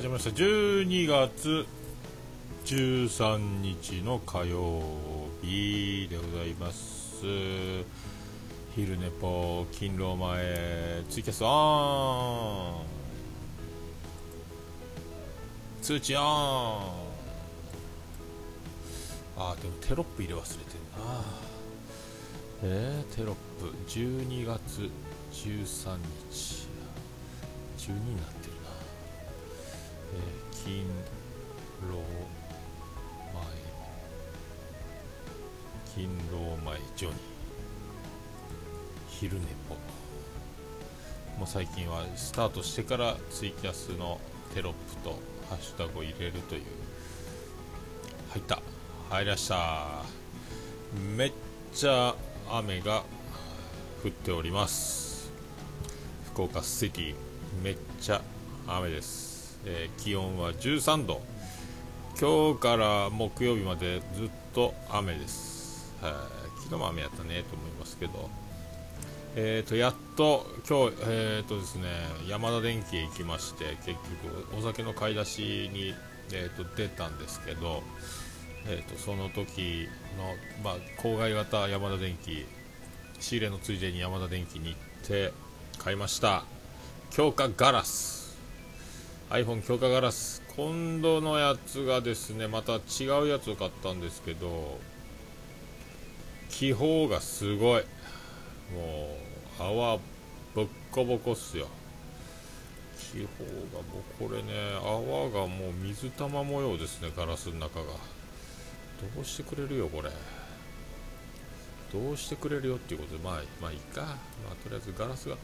始まりました。12月13日の火曜日でございます。昼寝ぽ勤労前ツイキャスオン。通知オン。あでもテロップ入れ忘れてるな。えー、テロップ。12月13日。12になってる。えー、勤労前勤労前ジョニー。昼寝ぽもう最近はスタートしてからツイキャスのテロップとハッシュタグを入れるという。入った。入りました。めっちゃ雨が降っております。福岡シティ。めっちゃ雨です、えー気温は13度。今日から木曜日までずっと雨です、はい。昨日も雨やったねと思いますけど。えー、とやっと今日、えーとですね、山田電機へ行きまして結局お酒の買い出しに、えー、と出たんですけど、えー、とその時の、まあ、郊外型山田電機仕入れのついでに山田電機に行って買いました。強化ガラス。iPhone 強化ガラス。今度のやつがですねまた違うやつを買ったんですけど気泡がすごい。もう泡ボッコボコっすよ。気泡がもうこれね泡がもう水玉模様ですねガラスの中が。どうしてくれるよこれ。どうしてくれるよっていうことでまあまあいいか、まあ、とりあえずガラスが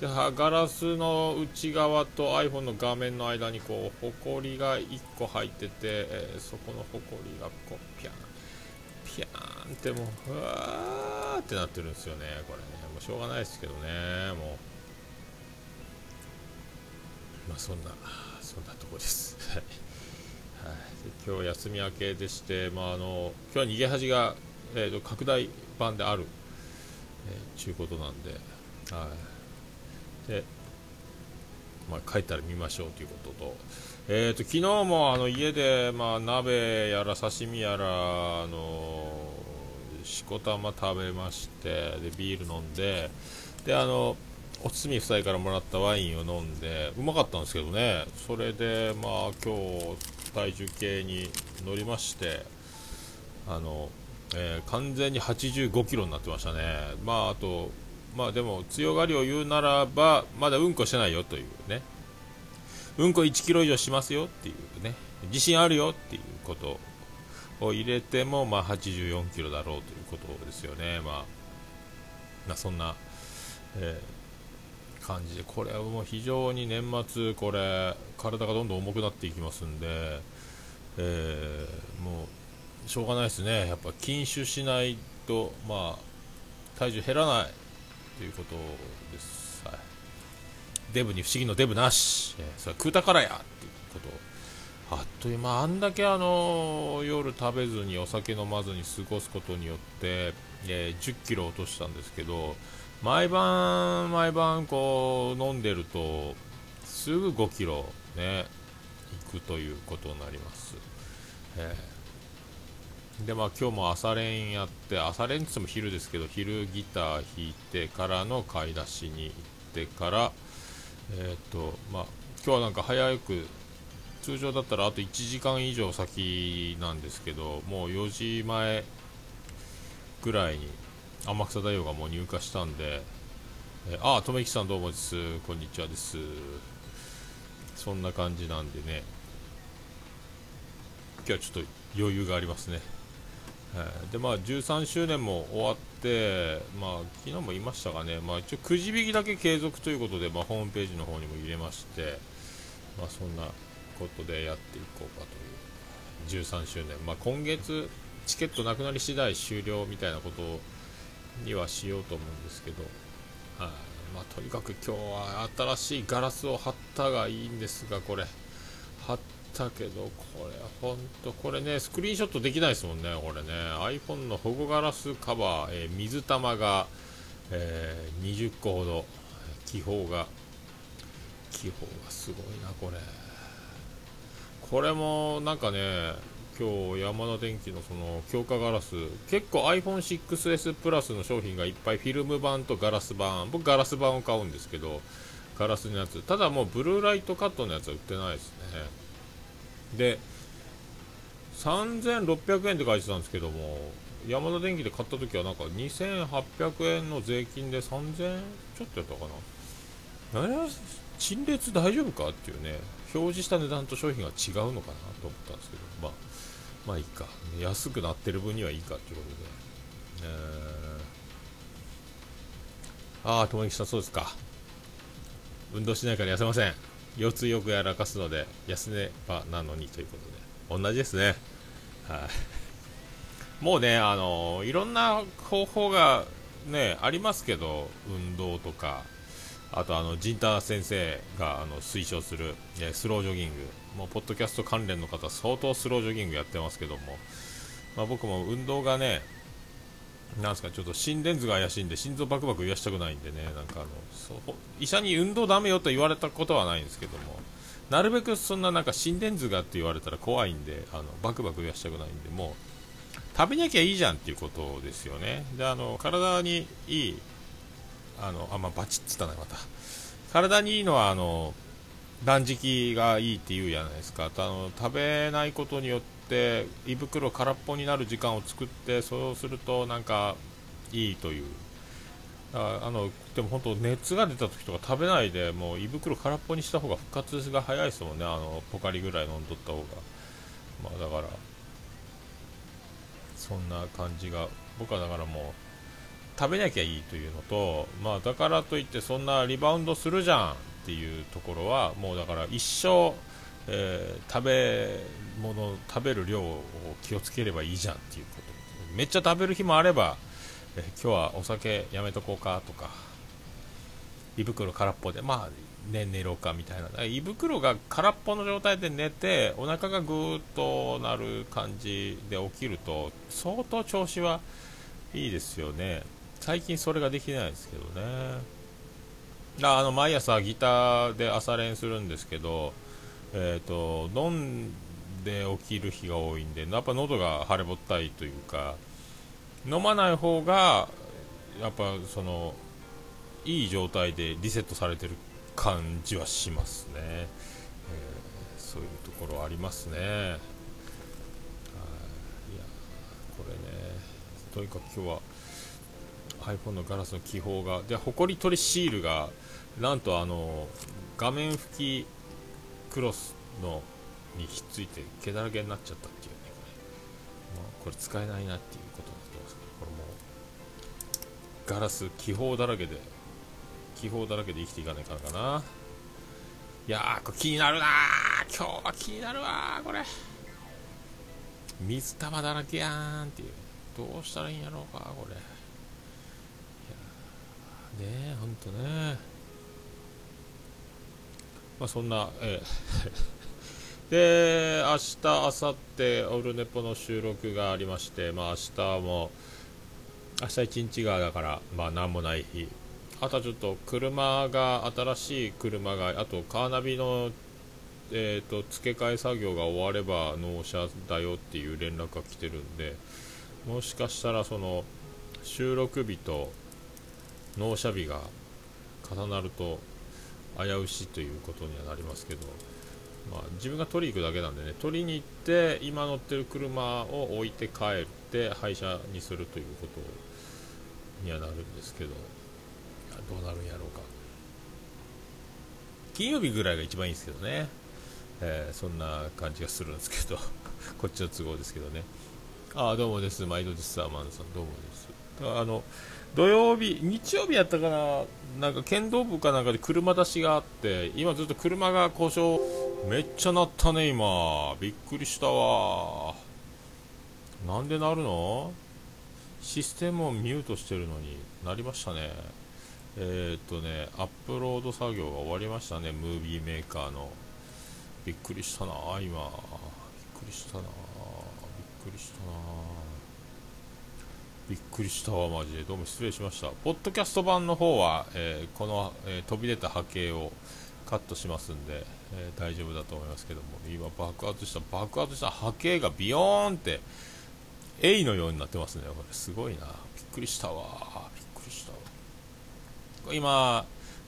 でガラスの内側と iPhone の画面の間にこうホコリが1個入ってて、えーそこのホコリがこうピャーンピャンってもううわーってなってるんですよねこれね。もうしょうがないですけどねもう。まあそんなそんなとこです。はい。はい。で今日休み明けでしてまああの今日は逃げ恥が、えーと拡大版であるえーちゅうことなんではい。でまあ、帰ったら見ましょうということと,、えー、と昨日もあの家で、まあ、鍋やら刺身やらあのしこたま食べましてでビール飲んでであのおつみ夫妻からもらったワインを飲んでうまかったんですけどね。それでまあ今日体重計に乗りましてあの、えー完全に85キロになってましたね。まああとまあでも強がりを言うならばまだうんこしてないよというね。うんこ1キロ以上しますよっていうね。自信あるよっていうことを入れてもまあ84キロだろうということですよね。まあそんな、えー感じで。これはもう非常に年末これ体がどんどん重くなっていきますんで、えーもうしょうがないですね。やっぱ禁酒しないとまあ体重減らない。ということです、はい、デブに不思議のデブなし、えーそれは食うたからやっていうこと。あっという間あんだけあの夜食べずにお酒飲まずに過ごすことによって、えー10キロ落としたんですけど毎晩毎晩こう飲んでるとすぐ5キロねいくということになります、えーでまあ今日も朝練やって朝練って言っても昼ですけど昼ギター弾いてからの買い出しに行ってからえーっとまあ今日はなんか早く通常だったらあと1時間以上先なんですけどもう4時前ぐらいに天草大王がもう入荷したんで、えーああ、とめきさんどうもです、こんにちはです。そんな感じなんでね、今日はちょっと余裕がありますね。はいで、まあ、13周年も終わって、まあ、昨日も言いましたがね、まあ、一応くじ引きだけ継続ということで、まあ、ホームページの方にも入れまして、まあ、そんなことでやっていこうかという。13周年、まあ、今月チケットなくなり次第終了みたいなことにはしようと思うんですけど、はい。まあ、とにかく今日は新しいガラスを貼ったがいいんですがこれ。たけどこれ本当これねスクリーンショットできないですもんねこれね。iPhone の保護ガラスカバー、えー水玉が、えー20個ほど気泡が気泡がすごいなこれ。これもなんかね今日山田電機のその強化ガラス結構 iPhone6S プラスの商品がいっぱいフィルム版とガラス版僕ガラス版を買うんですけどガラスのやつ。ただもうブルーライトカットのやつは売ってないですね。で3600円って書いてたんですけども山田電機で買った時はなんか2800円の税金で3000円ちょっとやったかな。あれは陳列大丈夫かっていうね表示した値段と商品が違うのかなと思ったんですけどまあまあいいか。安くなってる分にはいいかということで、えー、ああ友樹さんそうですか。運動しないから痩せません。腰痛よくやらかすので痩せねばなのにということで。同じですね。はい、もうねあのいろんな方法がねありますけど運動とかあとあの陣太先生があの推奨する、ね、スロージョギング。もうポッドキャスト関連の方相当スロージョギングやってますけども、まあ、僕も運動がねなんすかちょっと心電図が怪しいんで心臓バクバク言わしたくないんでねなんかあのそう医者に運動ダメよと言われたことはないんですけどもなるべくそんななんか心電図がって言われたら怖いんであのバクバク言わしたくないんでもう食べなきゃいいじゃんっていうことですよね。であの体にいいあのあまあ、バチッつったなまた。体にいいのはあの断食がいいって言うじゃないですか。あの食べないことによって胃袋空っぽになる時間を作ってそうするとなんかいいという。ああのでも本当熱が出た時とか食べないでもう胃袋空っぽにした方が復活が早いですもんね。あのポカリぐらい飲んどった方が。まあだからそんな感じが僕はだからもう食べなきゃいいというのと、まあ、だからといってそんなリバウンドするじゃんっていうところはもうだから一生、えー、食べ物食べる量を気をつければいいじゃんっていうことめっちゃ食べる日もあれば、えー、今日はお酒やめとこうかとか胃袋空っぽでまあね寝ろうかみたいな胃袋が空っぽの状態で寝てお腹がぐーっとなる感じで起きると相当調子はいいですよね。最近それができないですけどね。あの毎朝ギターで朝練するんですけど、えーと、飲んで起きる日が多いんでやっぱ喉が腫れぼったいというか飲まない方がやっぱそのいい状態でリセットされてる感じはしますね、えー、そういうところありますね。い。やこれねとにかく今日は iPhone のガラスの気泡がで埃取りシールがなんとあの画面拭きクロスのにひっついて毛だらけになっちゃったっていうねこれ,、まあ、これ使えないなっていうことになってますけどこれもうガラス気泡だらけで気泡だらけで生きていかないからかな。いやーこれ気になるな今日は気になるわこれ。水玉だらけやんっていう。どうしたらいいんやろうかこれ。いやねえほんとね。まあそんなええ。で明日明後日オルネポの収録がありましてまあ明日も明日一日がだからまあ何もない日。あとはちょっと車が新しい車があとカーナビのえーと、付け替え作業が終われば納車だよっていう連絡が来てるんでもしかしたらその収録日と納車日が重なると危うしということにはなりますけど、まあ、自分が取りに行くだけなんでね取りに行って今乗ってる車を置いて帰って廃車にするということにはなるんですけどどうなるんやろうか。金曜日ぐらいが一番いいんですけどね、えー、そんな感じがするんですけど こっちの都合ですけどね。ああどうもです。毎度です。サーマンさんどうもです。あの土曜日、日曜日やったかな、なんか剣道部かなんかで車出しがあって、今ずっと車が故障、めっちゃ鳴ったね、今。びっくりしたわ。なんで鳴るの？システムをミュートしてるのになりましたね。えー、っとね、アップロード作業が終わりましたね、ムービーメーカーの。びっくりしたな、今。びっくりしたな、びっくりしたな。びっくりしたわ、マジで。どうも失礼しました。ポッドキャスト版の方は、えー、この、えー、飛び出た波形をカットしますんで、えー、大丈夫だと思いますけども。今爆発した爆発した波形がビヨーンってエイのようになってますね。これすごいな。びっくりしたわ。びっくりしたわ。今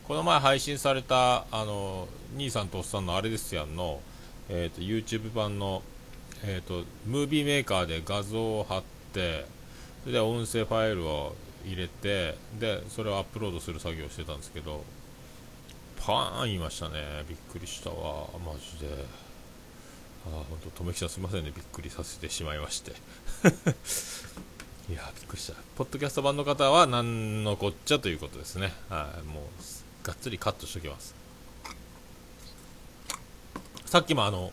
この前配信されたあの兄さんとおっさんのあれですやんの、えーと、YouTube 版の、えーと、ムービーメーカーで画像を貼ってそれで音声ファイルを入れてでそれをアップロードする作業をしてたんですけどパーン言いましたね。びっくりしたわ。マジで。あ本当、とめきさんすみませんね。びっくりさせてしまいまして。いやびっくりした。ポッドキャスト版の方は何のこっちゃということですね。はい。もうがっつりカットしておきます。さっきもあの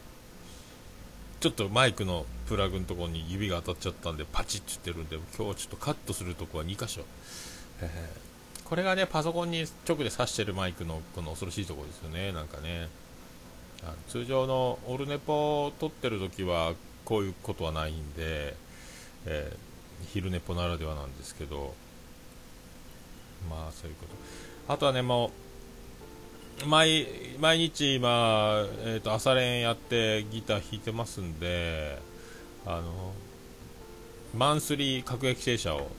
ちょっとマイクのプラグのところに指が当たっちゃったんでパチッと言ってるんで今日はちょっとカットするとこは2箇所、えー、これがねパソコンに直で挿してるマイクのこの恐ろしいところですよね。なんかね。通常のオルネポを撮ってる時はこういうことはないんで、えー、昼寝ぽならではなんですけど。まあそういうこと。あとはね、もう、毎毎日今、えーと、朝練やってギター弾いてますんで、あの、マンスリー各駅停車を、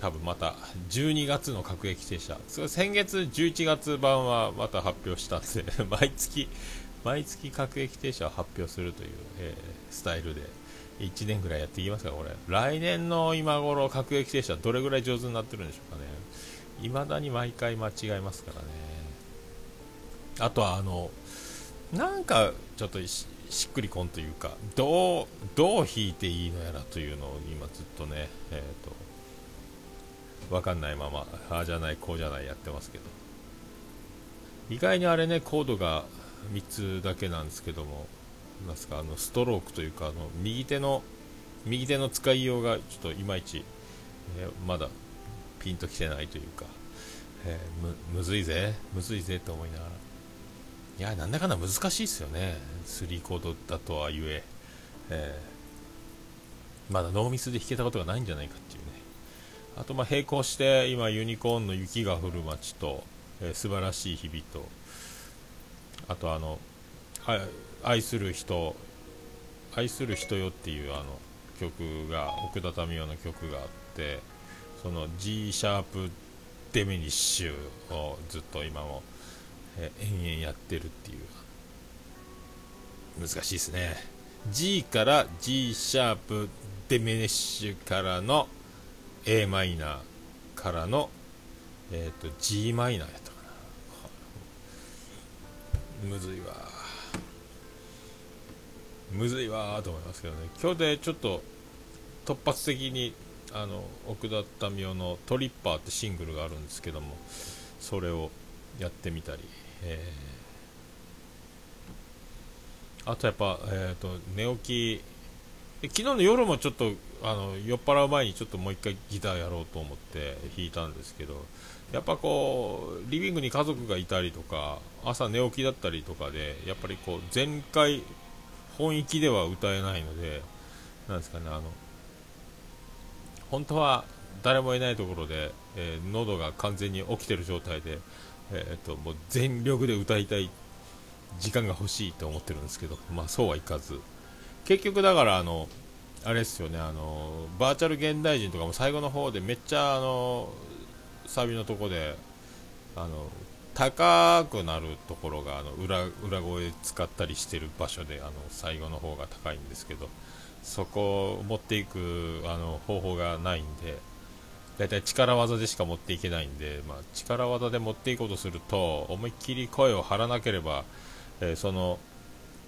多分また12月の各駅停車、先月11月版はまた発表したんで、毎月、毎月各駅停車を発表するという、えー、スタイルで。1年ぐらいやっていきますか、これ。来年の今頃、各駅停車、どれぐらい上手になってるんでしょうかね。未だに毎回間違えますからねあとはあのなんかちょっとしっくりこんというかどうどう弾いていいのやらというのを今ずっとねえっ、ー、と分かんないままああじゃないこうじゃないやってますけど。意外にあれねコードが3つだけなんですけどもなんすかあのストロークというかあの右手の右手の使いようがちょっといまいち、えー、まだピンときてないというか、えー、むむずいぜむずいぜと思いながら。いやなんだかんだ難しいですよね。3コードだとはゆえ。えー、まだノーミスで弾けたことがないんじゃないかっていうね。あとまあ並行して今ユニコーンの雪が降る街と、えー、素晴らしい日々とあとあの愛する人愛する人よっていうあの曲が奥田民生の曲があってその G シャープデミニッシュをずっと今も、え延々やってるっていう。難しいですね。G から G シャープデミニッシュからの a マイナーからの、えーと、G マイナーやったかな。むずいわ。むずいわと思いますけどね。今日でちょっと突発的にあの奥田民生の「トリッパー」ってシングルがあるんですけどもそれをやってみたり、えー、あとやっぱ、えーと、寝起き。昨日の夜もちょっとあの酔っ払う前にちょっともう一回ギターやろうと思って弾いたんですけどやっぱこうリビングに家族がいたりとか朝寝起きだったりとかでやっぱりこう全開本域では歌えないのでなんですかねあの本当は誰もいないところで、えー、喉が完全に起きてる状態で、えー、っともう全力で歌いたい時間が欲しいと思ってるんですけど、まあ、そうはいかず。結局だからあのあれですよねあのバーチャル現代人とかも最後の方でめっちゃあのサビのとこであの高くなるところがあの裏裏声使ったりしてる場所であの最後の方が高いんですけどそこを持っていくあの方法がないんで大体力技でしか持っていけないんで、まあ、力技で持っていこうとすると思いっきり声を張らなければ、えー、その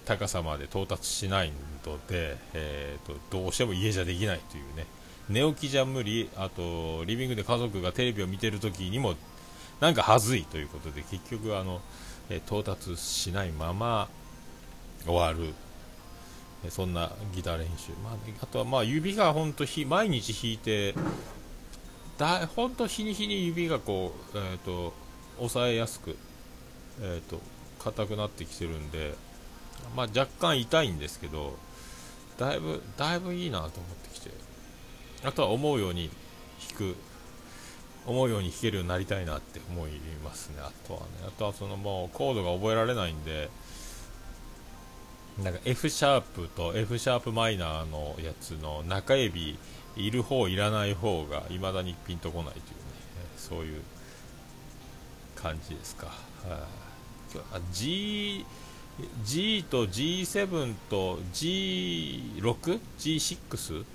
高さまで到達しないので、えーと、どうしても家じゃできないというね。寝起きじゃ無理。あとリビングで家族がテレビを見てる時にもなんかはずいということで結局あの、えー、到達しないまま終わる。そんなギター練習、まあ、あとはまあ指が本当毎日弾いてだ本当日に日に指がこう、えーと、押さえやすく、えーと、硬くなってきてるんで、まあ、若干痛いんですけどだいぶだいぶいいなと思ってきてあとは思うように弾く思うように弾けるようになりたいなって思いますねあとはね。あとはそのもうコードが覚えられないんでなんか F シャープと F シャープマイナーのやつの中指いる方いらない方が未だにピンとこないというねそういう感じですか、はあ、G, G と G7 と G6G6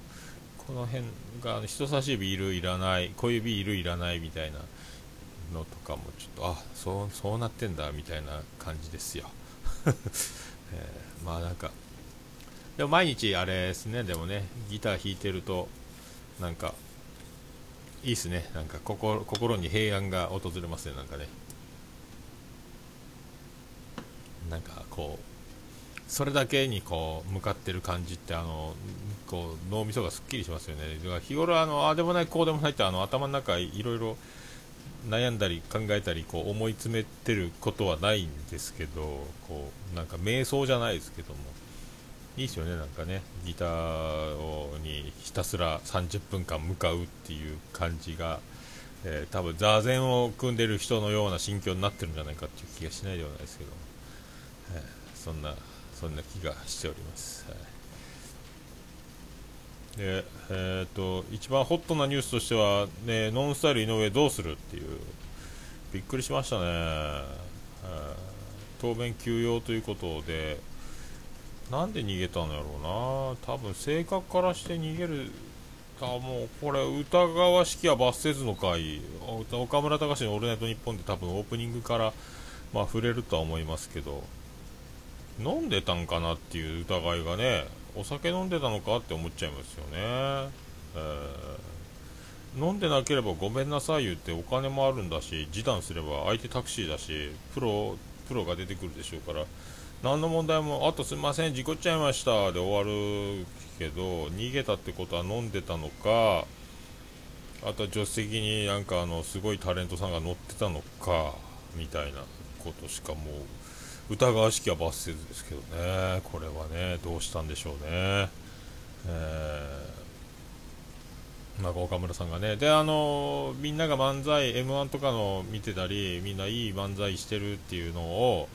この辺が人差し指いるいらない小指いるいらないみたいなのとかもちょっとあそうそうなってんだみたいな感じですよ、えー、まあなんかでも毎日あれですねでもねギター弾いてるとなんかいいっすね。なんか心心に平安が訪れますねなんかね。なんかこうそれだけにこう向かってる感じってあのこう脳みそがすっきりしますよね。日頃あのあでもないこうでもないってあの頭の中いろいろ悩んだり考えたりこう思い詰めてることはないんですけどこうなんか瞑想じゃないですけども。いいですよねなんかね。ギターをにひたすら30分間向かうっていう感じが、えー、多分座禅を組んでる人のような心境になってるんじゃないかっていう気がしないではないですけども、えー、そんなそんな気がしております。はい。でえーと、一番ホットなニュースとしては、ね、ノンスタイル井上どうするっていうびっくりしましたね、えー、当面休養ということでなんで逃げたんだろうな。多分性格からして逃げるあもうこれ歌川式は罰せずの回。岡村隆史の「オールナイトニッポン」で多分オープニングから、まあ、触れるとは思いますけど飲んでたんかなっていう疑いがねお酒飲んでたのかって思っちゃいますよね、えー、飲んでなければごめんなさい言ってお金もあるんだし示談すれば相手タクシーだしプロプロが出てくるでしょうから何の問題もあとすみません事故っちゃいましたで終わるけど逃げたってことは飲んでたのかあとは助手席になんかあのすごいタレントさんが乗ってたのかみたいなことしかもう疑わしきは罰せずですけどね、これはね、どうしたんでしょうね。えー、なんか岡村さんがね、で、あのみんなが漫才、m 1とかの見てたり、みんないい漫才してるっていうのを、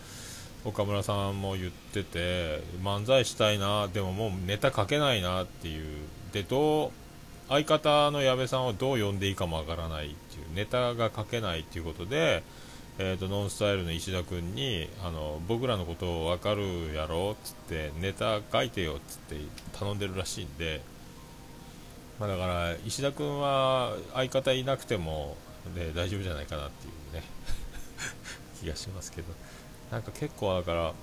岡村さんも言ってて、漫才したいな、でももうネタ書けないなっていう、で、どう、相方の矢部さんをどう呼んでいいかもわからないっていう、ネタが書けないっていうことで、えーと、ノンスタイルの石田君にあの僕らのことを分かるやろっつってネタ書いてよっつって頼んでるらしいんで、まあ、だから石田君は相方いなくても、ね、大丈夫じゃないかなっていうね 気がしますけどなんか結構だから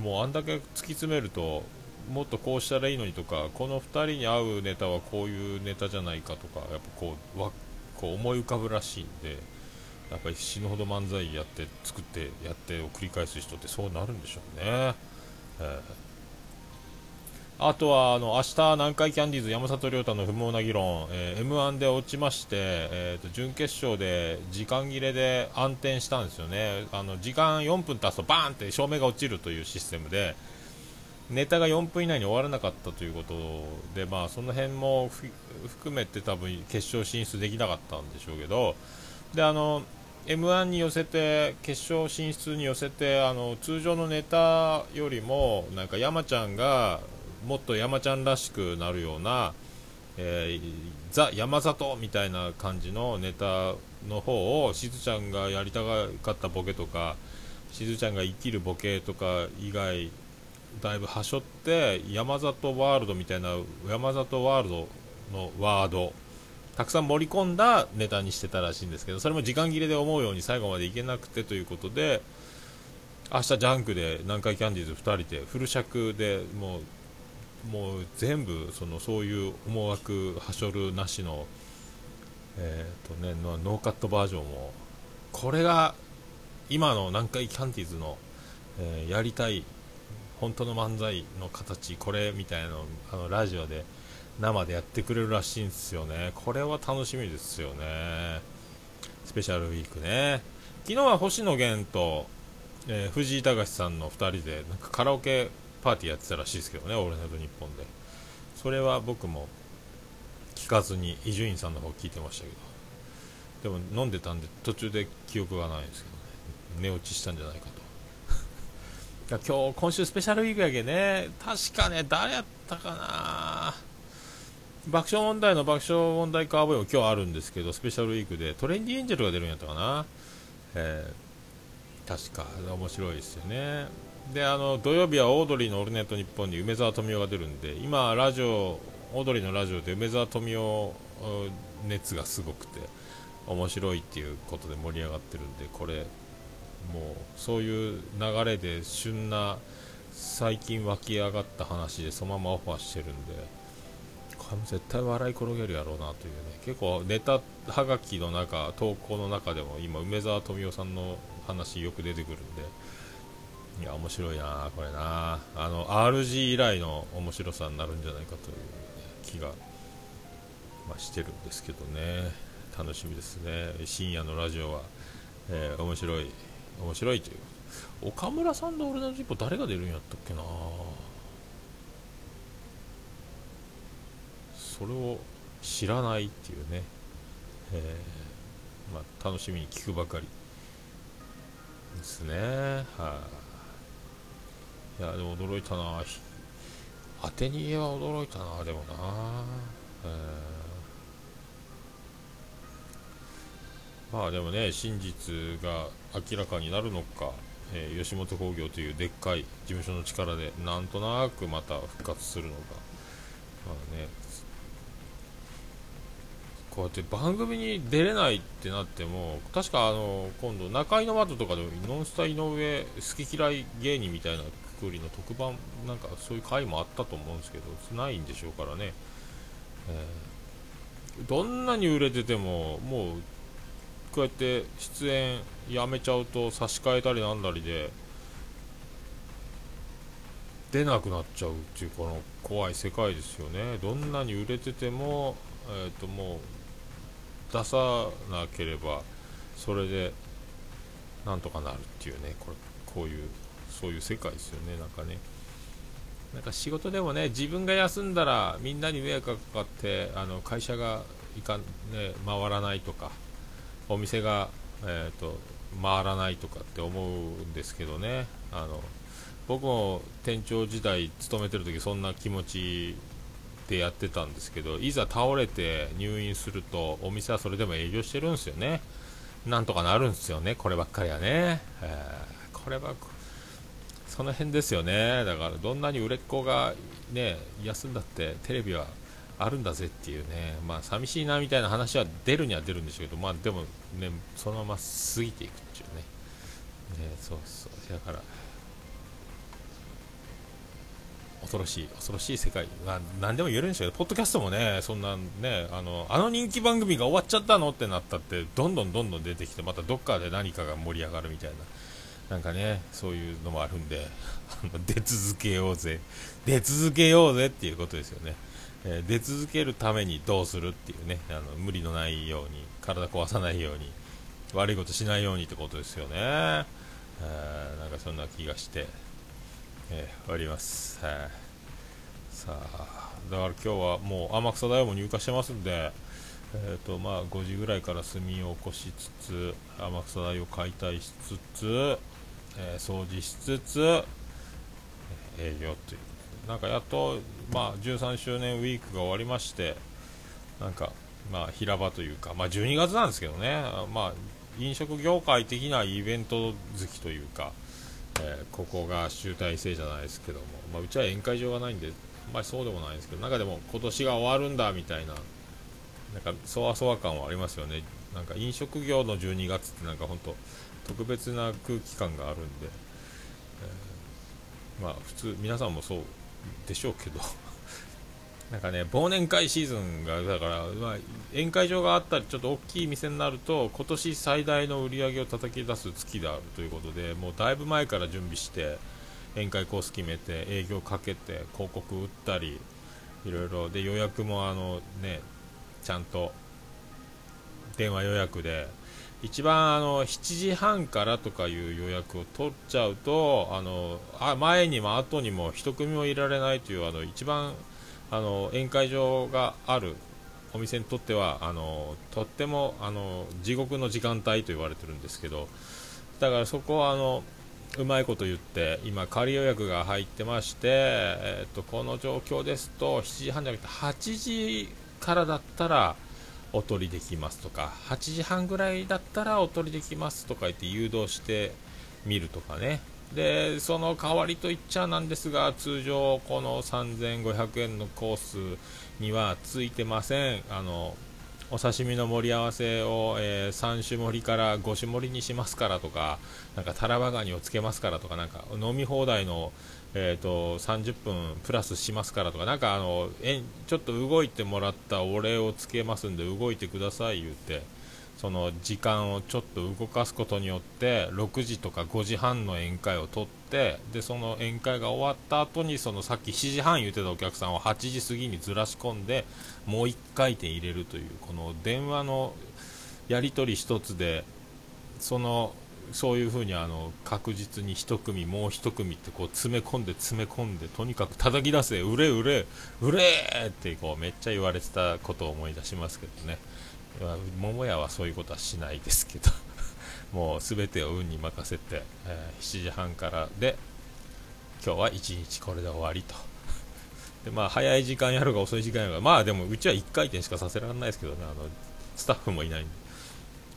もうあんだけ突き詰めるともっとこうしたらいいのにとかこの2人に合うネタはこういうネタじゃないかとかやっぱこうわこう思い浮かぶらしいんで。やっぱり死ぬほど漫才やって作ってやってを繰り返す人ってそうなるんでしょうね、えー、あとはあの明日南海キャンディーズ山里亮太の不毛な議論、えー、m 1で落ちまして、えーと、準決勝で時間切れで暗転したんですよね。あの時間4分経つとバーンって照明が落ちるというシステムでネタが4分以内に終わらなかったということで、まあ、その辺も含めて多分決勝進出できなかったんでしょうけど。であの m 1に寄せて決勝進出に寄せてあの通常のネタよりもなんか山ちゃんがもっと山ちゃんらしくなるような、えー、ザ・山里みたいな感じのネタの方をしずちゃんがやりたかったボケとかしずちゃんが生きるボケとか以外だいぶはしょって山里ワールドみたいな山里ワールドのワードたくさん盛り込んだネタにしてたらしいんですけどそれも時間切れで思うように最後までいけなくてということで明日ジャンクで南海キャンディーズ2人でフル尺でもうもう全部そのそういう思惑はしょるなしの、えーとね、ノーカットバージョンをこれが今の南海キャンディーズの、えー、やりたい本当の漫才の形これみたいなのあのラジオで生でやってくれるらしいんですよね。これは楽しみですよね。スペシャルウィークね。昨日は星野源と、えー、藤井隆さんの2人でなんかカラオケパーティーやってたらしいですけどね、オールナイトニッポンで。それは僕も聞かずに伊集院さんの方聞いてましたけど。でも飲んでたんで途中で記憶がないんですけどね寝落ちしたんじゃないかと 今日今週スペシャルウィークやけね確かね誰やったかな爆笑問題の爆笑問題カーボーイも今日あるんですけどスペシャルウィークでトレンディエンジェルが出るんやったかな、えー、確か面白いですよね。であの土曜日はオードリーの「オールネットニッポン」に梅沢富美男が出るんで今ラジオオードリーのラジオで梅沢富美男熱がすごくて面白いっていうことで盛り上がってるんでこれもうそういう流れで旬な最近湧き上がった話でそのままオファーしてるんでこれも絶対笑い転げるやろうなというね。結構ネタはがきの中投稿の中でも今梅沢富美男さんの話よく出てくるんで。いや面白いなこれな。あの RG 以来の面白さになるんじゃないかという、ね、気が、まあ、してるんですけどね。楽しみですね。深夜のラジオは、えー、面白い面白いという岡村さんの俺のジッポ誰が出るんやったっけな。それを知らないっていうね、えー、まあ、楽しみに聞くばかり。ですね。はい、いやでも驚いたな。当てに家は驚いたな。でもな、えー、まあでもね真実が明らかになるのか、えー、吉本興業というでっかい事務所の力でなんとなくまた復活するのか、まあね、こうやって番組に出れないってなっても確かあの今度中井の窓とかでもノンスタ井上好き嫌い芸人みたいなくくりの特番なんかそういう回もあったと思うんですけどないんでしょうからね、えー、どんなに売れててももうこうやって出演やめちゃうと差し替えたりなんだりで出なくなっちゃうっていうこの怖い世界ですよね。どんなに売れてても、えー、ともう出さなければそれでなんとかなるっていうねこれこういうそういう世界ですよねなんかね。なんか仕事でもね自分が休んだらみんなに迷惑がかかってあの会社がいかん、ね、回らないとかお店が、えーと、回らないとかって思うんですけどね。あの僕も店長時代勤めてる時そんな気持ちでやってたんですけどいざ倒れて入院するとお店はそれでも営業してるんですよね。なんとかなるんですよねこればっかりはね、えー、こればその辺ですよね。だからどんなに売れっ子がね休んだってテレビはあるんだぜっていうね、まあ寂しいなみたいな話は出るには出るんでしょうけど、まあでもね、そのまま過ぎていくっていうね、ねそうそう、だから、恐ろしい、恐ろしい世界、まあ、何でも言えるんでしょうけど、ポッドキャストもね、そんなね、あのあの人気番組が終わっちゃったのってなったって、どんどんどんどん出てきて、またどっかで何かが盛り上がるみたいな。なんかね、そういうのもあるんで、出続けようぜ、出続けようぜっていうことですよね。えー、出続けるためにどうするっていうねあの無理のないように体壊さないように悪いことしないようにってことですよね、えー、なんかそんな気がして、えー、おります、えー、さあだから今日はもう天草大も入荷してますんでえーとまあ、5時ぐらいから炭を起こしつつ天草大を解体しつつ、えー、掃除しつつ営業というなんかやっと、まあ、13周年ウィークが終わりましてなんか、まあ、平場というか、まあ、12月なんですけどね、まあ、飲食業界的なイベント好きというか、えー、ここが集大成じゃないですけども、まあ、うちは宴会場がないんで、まあ、そうでもないんですけどなんかでも今年が終わるんだみたいななんかそわそわ感はありますよね。なんか飲食業の12月ってなんか本当特別な空気感があるんで、えー、まあ普通皆さんもそうでしょうけど。なんかね忘年会シーズンがだから、まあ、宴会場があったりちょっと大きい店になると今年最大の売り上げを叩き出す月であるということでもうだいぶ前から準備して宴会コース決めて営業かけて広告売ったりいろいろ。で予約もあのねちゃんと電話予約で一番あの7時半からとかいう予約を取っちゃうとあのあ前にも後にも1組もいられないというあの一番あの宴会場があるお店にとってはあのとってもあの地獄の時間帯と言われてるんですけどだからそこはあのうまいこと言って今、仮予約が入ってまして、えー、とこの状況ですと7時半じゃなくて8時からだったらお取りできますとか8時半ぐらいだったらお取りできますとか言って誘導してみるとかね。でその代わりといっちゃなんですが通常この3500円のコースにはついてません。あのお刺身の盛り合わせを、えー、3種盛りから5種盛りにしますからとかなんかタラバガニをつけますからとかなんか飲み放題の、えーと、30分プラスしますからとかなんかあのえちょっと動いてもらったお礼をつけますんで動いてください言って。その時間をちょっと動かすことによって6時とか5時半の宴会を取ってでその宴会が終わった後にそのさっき7時半言ってたお客さんを8時過ぎにずらし込んでもう1回転入れるというこの電話のやり取り1つでそのそういうふうにあの確実に1組、もう1組ってこう詰め込んで詰め込んでとにかく叩き出せ、売れ売れ売れってこうめっちゃ言われてたことを思い出しますけどね。桃屋はそういうことはしないですけど もう全てを運に任せて、えー、7時半からで今日は1日これで終わりと。でまあ早い時間やるか遅い時間やるかまあでもうちは1回転しかさせられないですけどねあのスタッフもいないんで。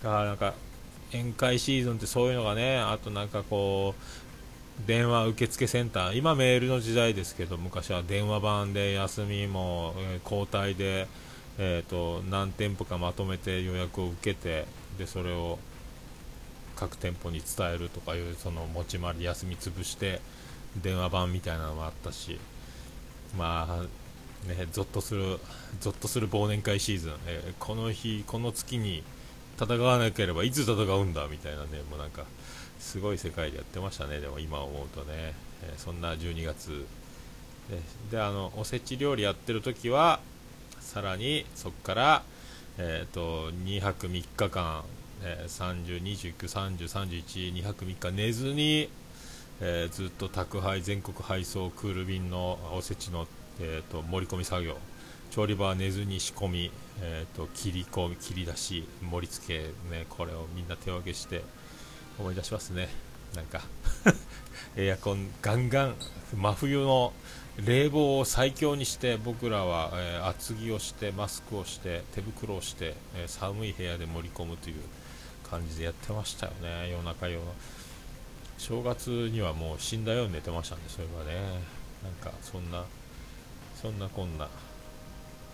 あなんか宴会シーズンってそういうのがねあとなんかこう電話受付センター今メールの時代ですけど昔は電話番で休みも、えー、交代でえーと、何店舗かまとめて予約を受けてでそれを各店舗に伝えるとかいうその持ち回り休み潰して電話番みたいなのもあったしまあねゾッとするゾッとする忘年会シーズン、えー、この日この月に戦わなければいつ戦うんだみたいなねもうなんかすごい世界でやってましたねでも今思うとね、えー、そんな12月。でであのおせち料理やってる時はさらにそこから、えーと、2泊3日間、えー、30、29、30、31、2泊3日寝ずに、えー、ずっと宅配、全国配送、クール便のおせちの、えーと、盛り込み作業、調理場は寝ずに仕込み、えーと、切り込み、切り出し、盛り付け、ね、これをみんな手分けして思い出しますね。なんか エアコンガンガン真冬の冷房を最強にして僕らは、えー、厚着をしてマスクをして手袋をして、えー、寒い部屋で盛り込むという感じでやってましたよね。夜中夜正月にはもう死んだように寝てましたね。それはね。なんかそんなそんなこんな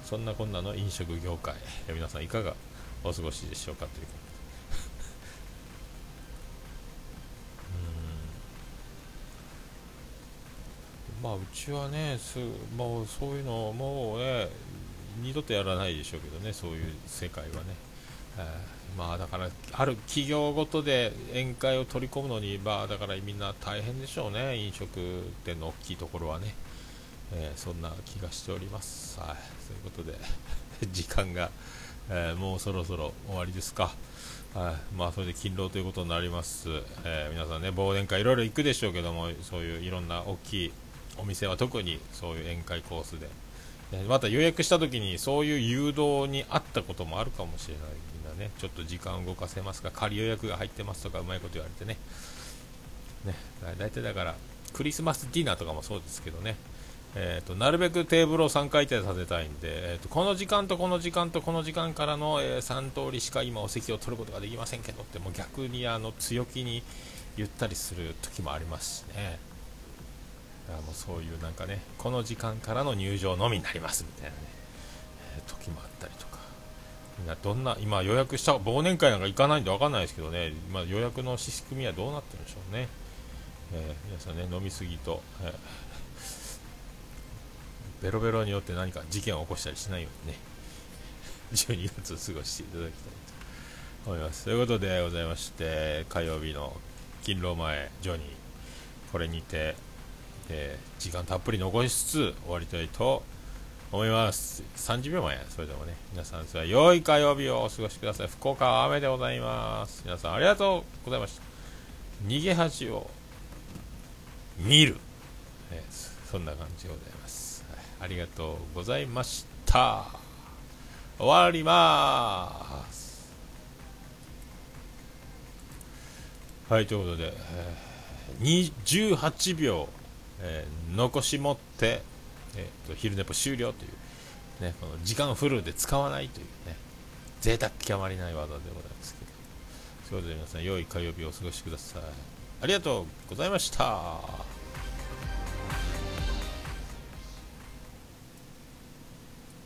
そんなこんなの飲食業界、皆さんいかがお過ごしでしょうかというまあうちはねすもうそういうのもうね二度とやらないでしょうけどねそういう世界はね、えー、まあだからある企業ごとで宴会を取り込むのにまあだからみんな大変でしょうね飲食店の大きいところはね、えー、そんな気がしております。はい。そういうことで 時間が、えー、もうそろそろ終わりですか。はい、まあそれで勤労ということになります、えー、皆さんね忘年会いろいろ行くでしょうけどもそういういろんな大きいお店は特にそういう宴会コースで。また予約した時にそういう誘導にあったこともあるかもしれないみんなね。ちょっと時間を動かせますが仮予約が入ってますとかうまいこと言われてね。ね大体だからクリスマスディナーとかもそうですけどね。えーと、なるべくテーブルを3回転させたいんで、えーと、この時間とこの時間とこの時間からの、えー、3通りしか今お席を取ることができませんけどってもう逆にあの強気に言ったりする時もありますしね。だからもうそういうなんかねこの時間からの入場のみになりますみたいなね、えー、時もあったりとか。みんなどんな今予約した忘年会なんか行かないんで分かんないですけどね、ま、予約の仕組みはどうなってるんでしょうね、えー、皆さんね飲みすぎと、えー、ベロベロによって何か事件を起こしたりしないようにね 12月を過ごしていただきたいと思います。ということでございまして火曜日の勤労前ジョニーこれにてえー、時間たっぷり残しつつ終わりたいと思います。30秒前それでもね皆さんそれは良い火曜日をお過ごしください。福岡は雨でございます。皆さんありがとうございました。逃げ恥を見る、えー、そんな感じでございます、ありがとうございました。終わります。はいということで、えー、18秒、えー、残し持って、えーと、昼寝ぽ終了という、ね、この時間フルで使わないというね贅沢極まりない技でございますけど。ということで皆さん良い火曜日をお過ごしください。ありがとうございました。